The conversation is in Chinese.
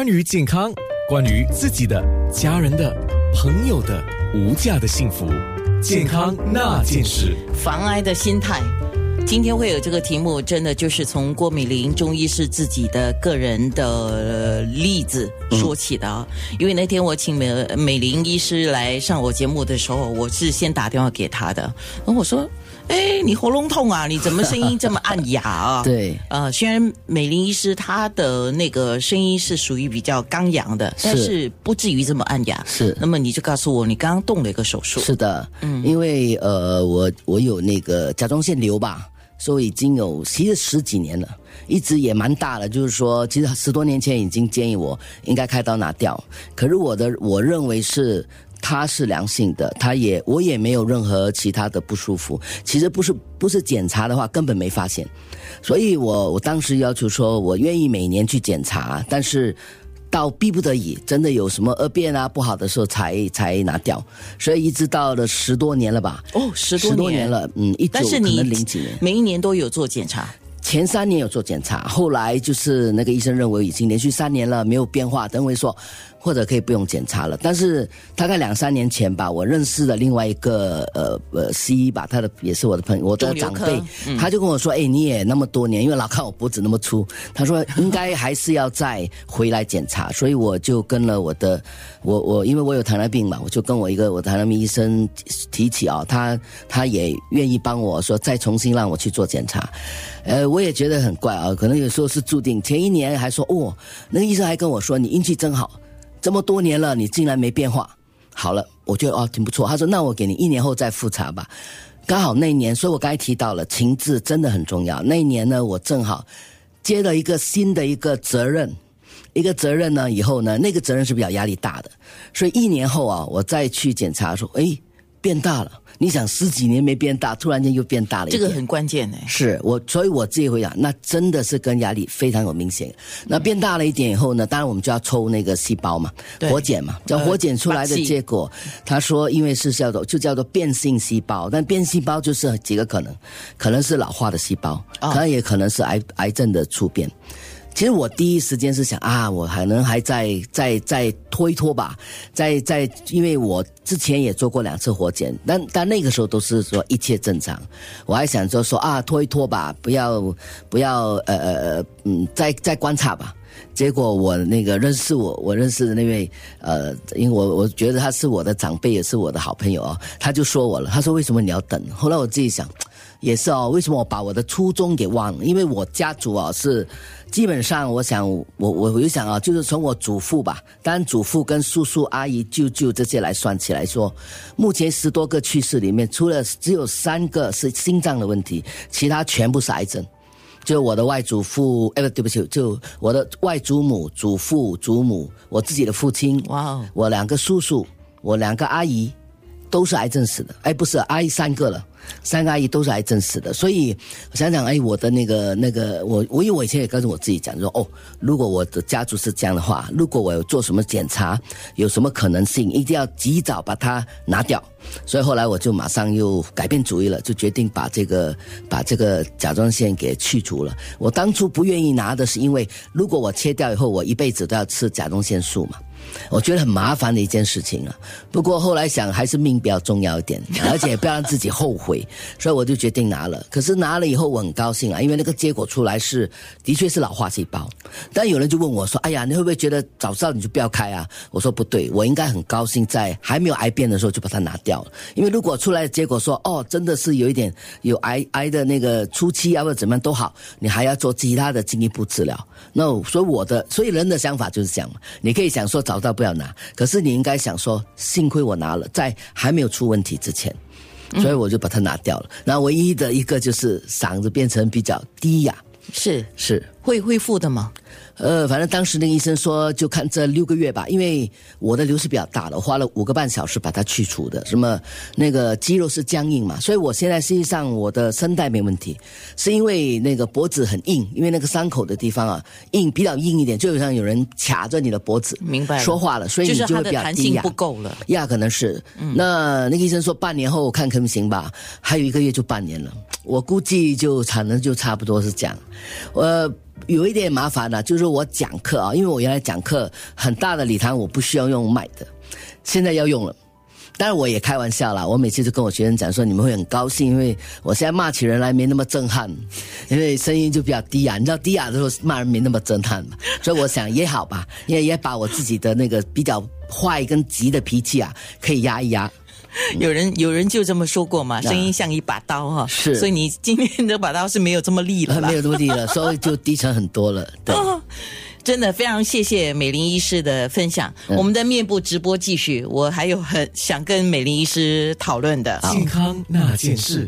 关于健康，关于自己的、家人的、朋友的无价的幸福，健康那件事。防癌的心态。今天会有这个题目，真的就是从郭美玲中医师自己的个人的例子说起的啊。因为那天我请美美玲医师来上我节目的时候，我是先打电话给她的，然后我说。哎，你喉咙痛啊？你怎么声音这么暗哑啊？对，呃，虽然美玲医师她的那个声音是属于比较刚阳的，但是不至于这么暗哑。是，那么你就告诉我，你刚刚动了一个手术。是的，嗯，因为呃，我我有那个甲状腺瘤吧，所以已经有其实十几年了，一直也蛮大了。就是说，其实十多年前已经建议我应该开刀拿掉，可是我的我认为是。它是良性的，它也我也没有任何其他的不舒服。其实不是不是检查的话，根本没发现。所以我我当时要求说，我愿意每年去检查，但是到逼不得已，真的有什么恶变啊不好的时候才才拿掉。所以一直到了十多年了吧？哦，十多多年了，嗯，一九可能零几年，每一年都有做检查。前三年有做检查，后来就是那个医生认为已经连续三年了没有变化，等会说。或者可以不用检查了，但是大概两三年前吧，我认识的另外一个呃呃西医吧，他的也是我的朋友，我的长辈，他就跟我说：“哎，你也那么多年，因为老看我脖子那么粗，他说应该还是要再回来检查。”所以我就跟了我的，我我因为我有糖尿病嘛，我就跟我一个我糖尿病医生提起啊，他他也愿意帮我说再重新让我去做检查。呃，我也觉得很怪啊，可能有时候是注定。前一年还说哦，那个医生还跟我说：“你运气真好。”这么多年了，你竟然没变化。好了，我觉得哦挺不错。他说：“那我给你一年后再复查吧。”刚好那一年，所以我刚才提到了情志真的很重要。那一年呢，我正好接了一个新的一个责任，一个责任呢，以后呢，那个责任是比较压力大的。所以一年后啊，我再去检查说：“哎，变大了。”你想十几年没变大，突然间又变大了，这个很关键呢。是我，所以我自己会讲，那真的是跟压力非常有明显。那变大了一点以后呢，当然我们就要抽那个细胞嘛，活检嘛，叫活检出来的结果，他说因为是叫做就叫做变性细胞，但变细胞就是几个可能，可能是老化的细胞，可能也可能是癌癌症的突变。其实我第一时间是想啊，我可能还在再再拖一拖吧，再再，因为我之前也做过两次活检，但但那个时候都是说一切正常，我还想说说啊拖一拖吧，不要不要呃呃呃嗯再再观察吧。结果我那个认识我我认识的那位呃，因为我我觉得他是我的长辈，也是我的好朋友啊，他就说我了，他说为什么你要等？后来我自己想。也是哦，为什么我把我的初衷给忘了？因为我家族啊是基本上，我想我我我就想啊，就是从我祖父吧，当然祖父跟叔叔阿姨舅舅这些来算起来说，目前十多个去世里面，除了只有三个是心脏的问题，其他全部是癌症。就我的外祖父，哎不对不起，就我的外祖母、祖父、祖母，我自己的父亲，哇，我两个叔叔，我两个阿姨，都是癌症死的。哎，不是阿姨三个了。三个阿姨都是癌症死的，所以我想想，哎，我的那个那个，我我因为我以前也告诉我自己讲说，哦，如果我的家族是这样的话，如果我有做什么检查，有什么可能性，一定要及早把它拿掉。所以后来我就马上又改变主意了，就决定把这个把这个甲状腺给去除了。我当初不愿意拿的是因为，如果我切掉以后，我一辈子都要吃甲状腺素嘛。我觉得很麻烦的一件事情啊，不过后来想还是命比较重要一点，而且不要让自己后悔，所以我就决定拿了。可是拿了以后我很高兴啊，因为那个结果出来是的确是老化细胞。但有人就问我说：“哎呀，你会不会觉得早知道你就不要开啊？”我说：“不对，我应该很高兴，在还没有癌变的时候就把它拿掉了。因为如果出来的结果说哦，真的是有一点有癌癌的那个初期啊或者怎么样都好，你还要做其他的进一步治疗。那所以我的所以人的想法就是这样嘛，你可以想说早。到不要拿，可是你应该想说，幸亏我拿了，在还没有出问题之前，所以我就把它拿掉了。那唯一的一个就是嗓子变成比较低哑，是是会恢复的吗？呃，反正当时那个医生说，就看这六个月吧，因为我的瘤是比较大的，我花了五个半小时把它去除的。什么那个肌肉是僵硬嘛，所以我现在实际上我的声带没问题，是因为那个脖子很硬，因为那个伤口的地方啊硬比较硬一点，就好像有人卡着你的脖子，明白？说话了，所以你就会比较低哑，不够了，压可能是。那那个医生说半年后看可不行吧，还有一个月就半年了，我估计就产能就差不多是这样，呃。有一点麻烦的，就是我讲课啊，因为我原来讲课很大的礼堂，我不需要用麦的，现在要用了。当然我也开玩笑啦，我每次就跟我学生讲说，你们会很高兴，因为我现在骂起人来没那么震撼，因为声音就比较低哑。你知道低哑的时候骂人没那么震撼嘛，所以我想也好吧，也也把我自己的那个比较坏跟急的脾气啊，可以压一压。有人有人就这么说过嘛，声音像一把刀哈，是，所以你今天这把刀是没有这么利了，没有这么利了，所以就低沉很多了，对。真的非常谢谢美玲医师的分享。我们的面部直播继续，我还有很想跟美玲医师讨论的健康那件事。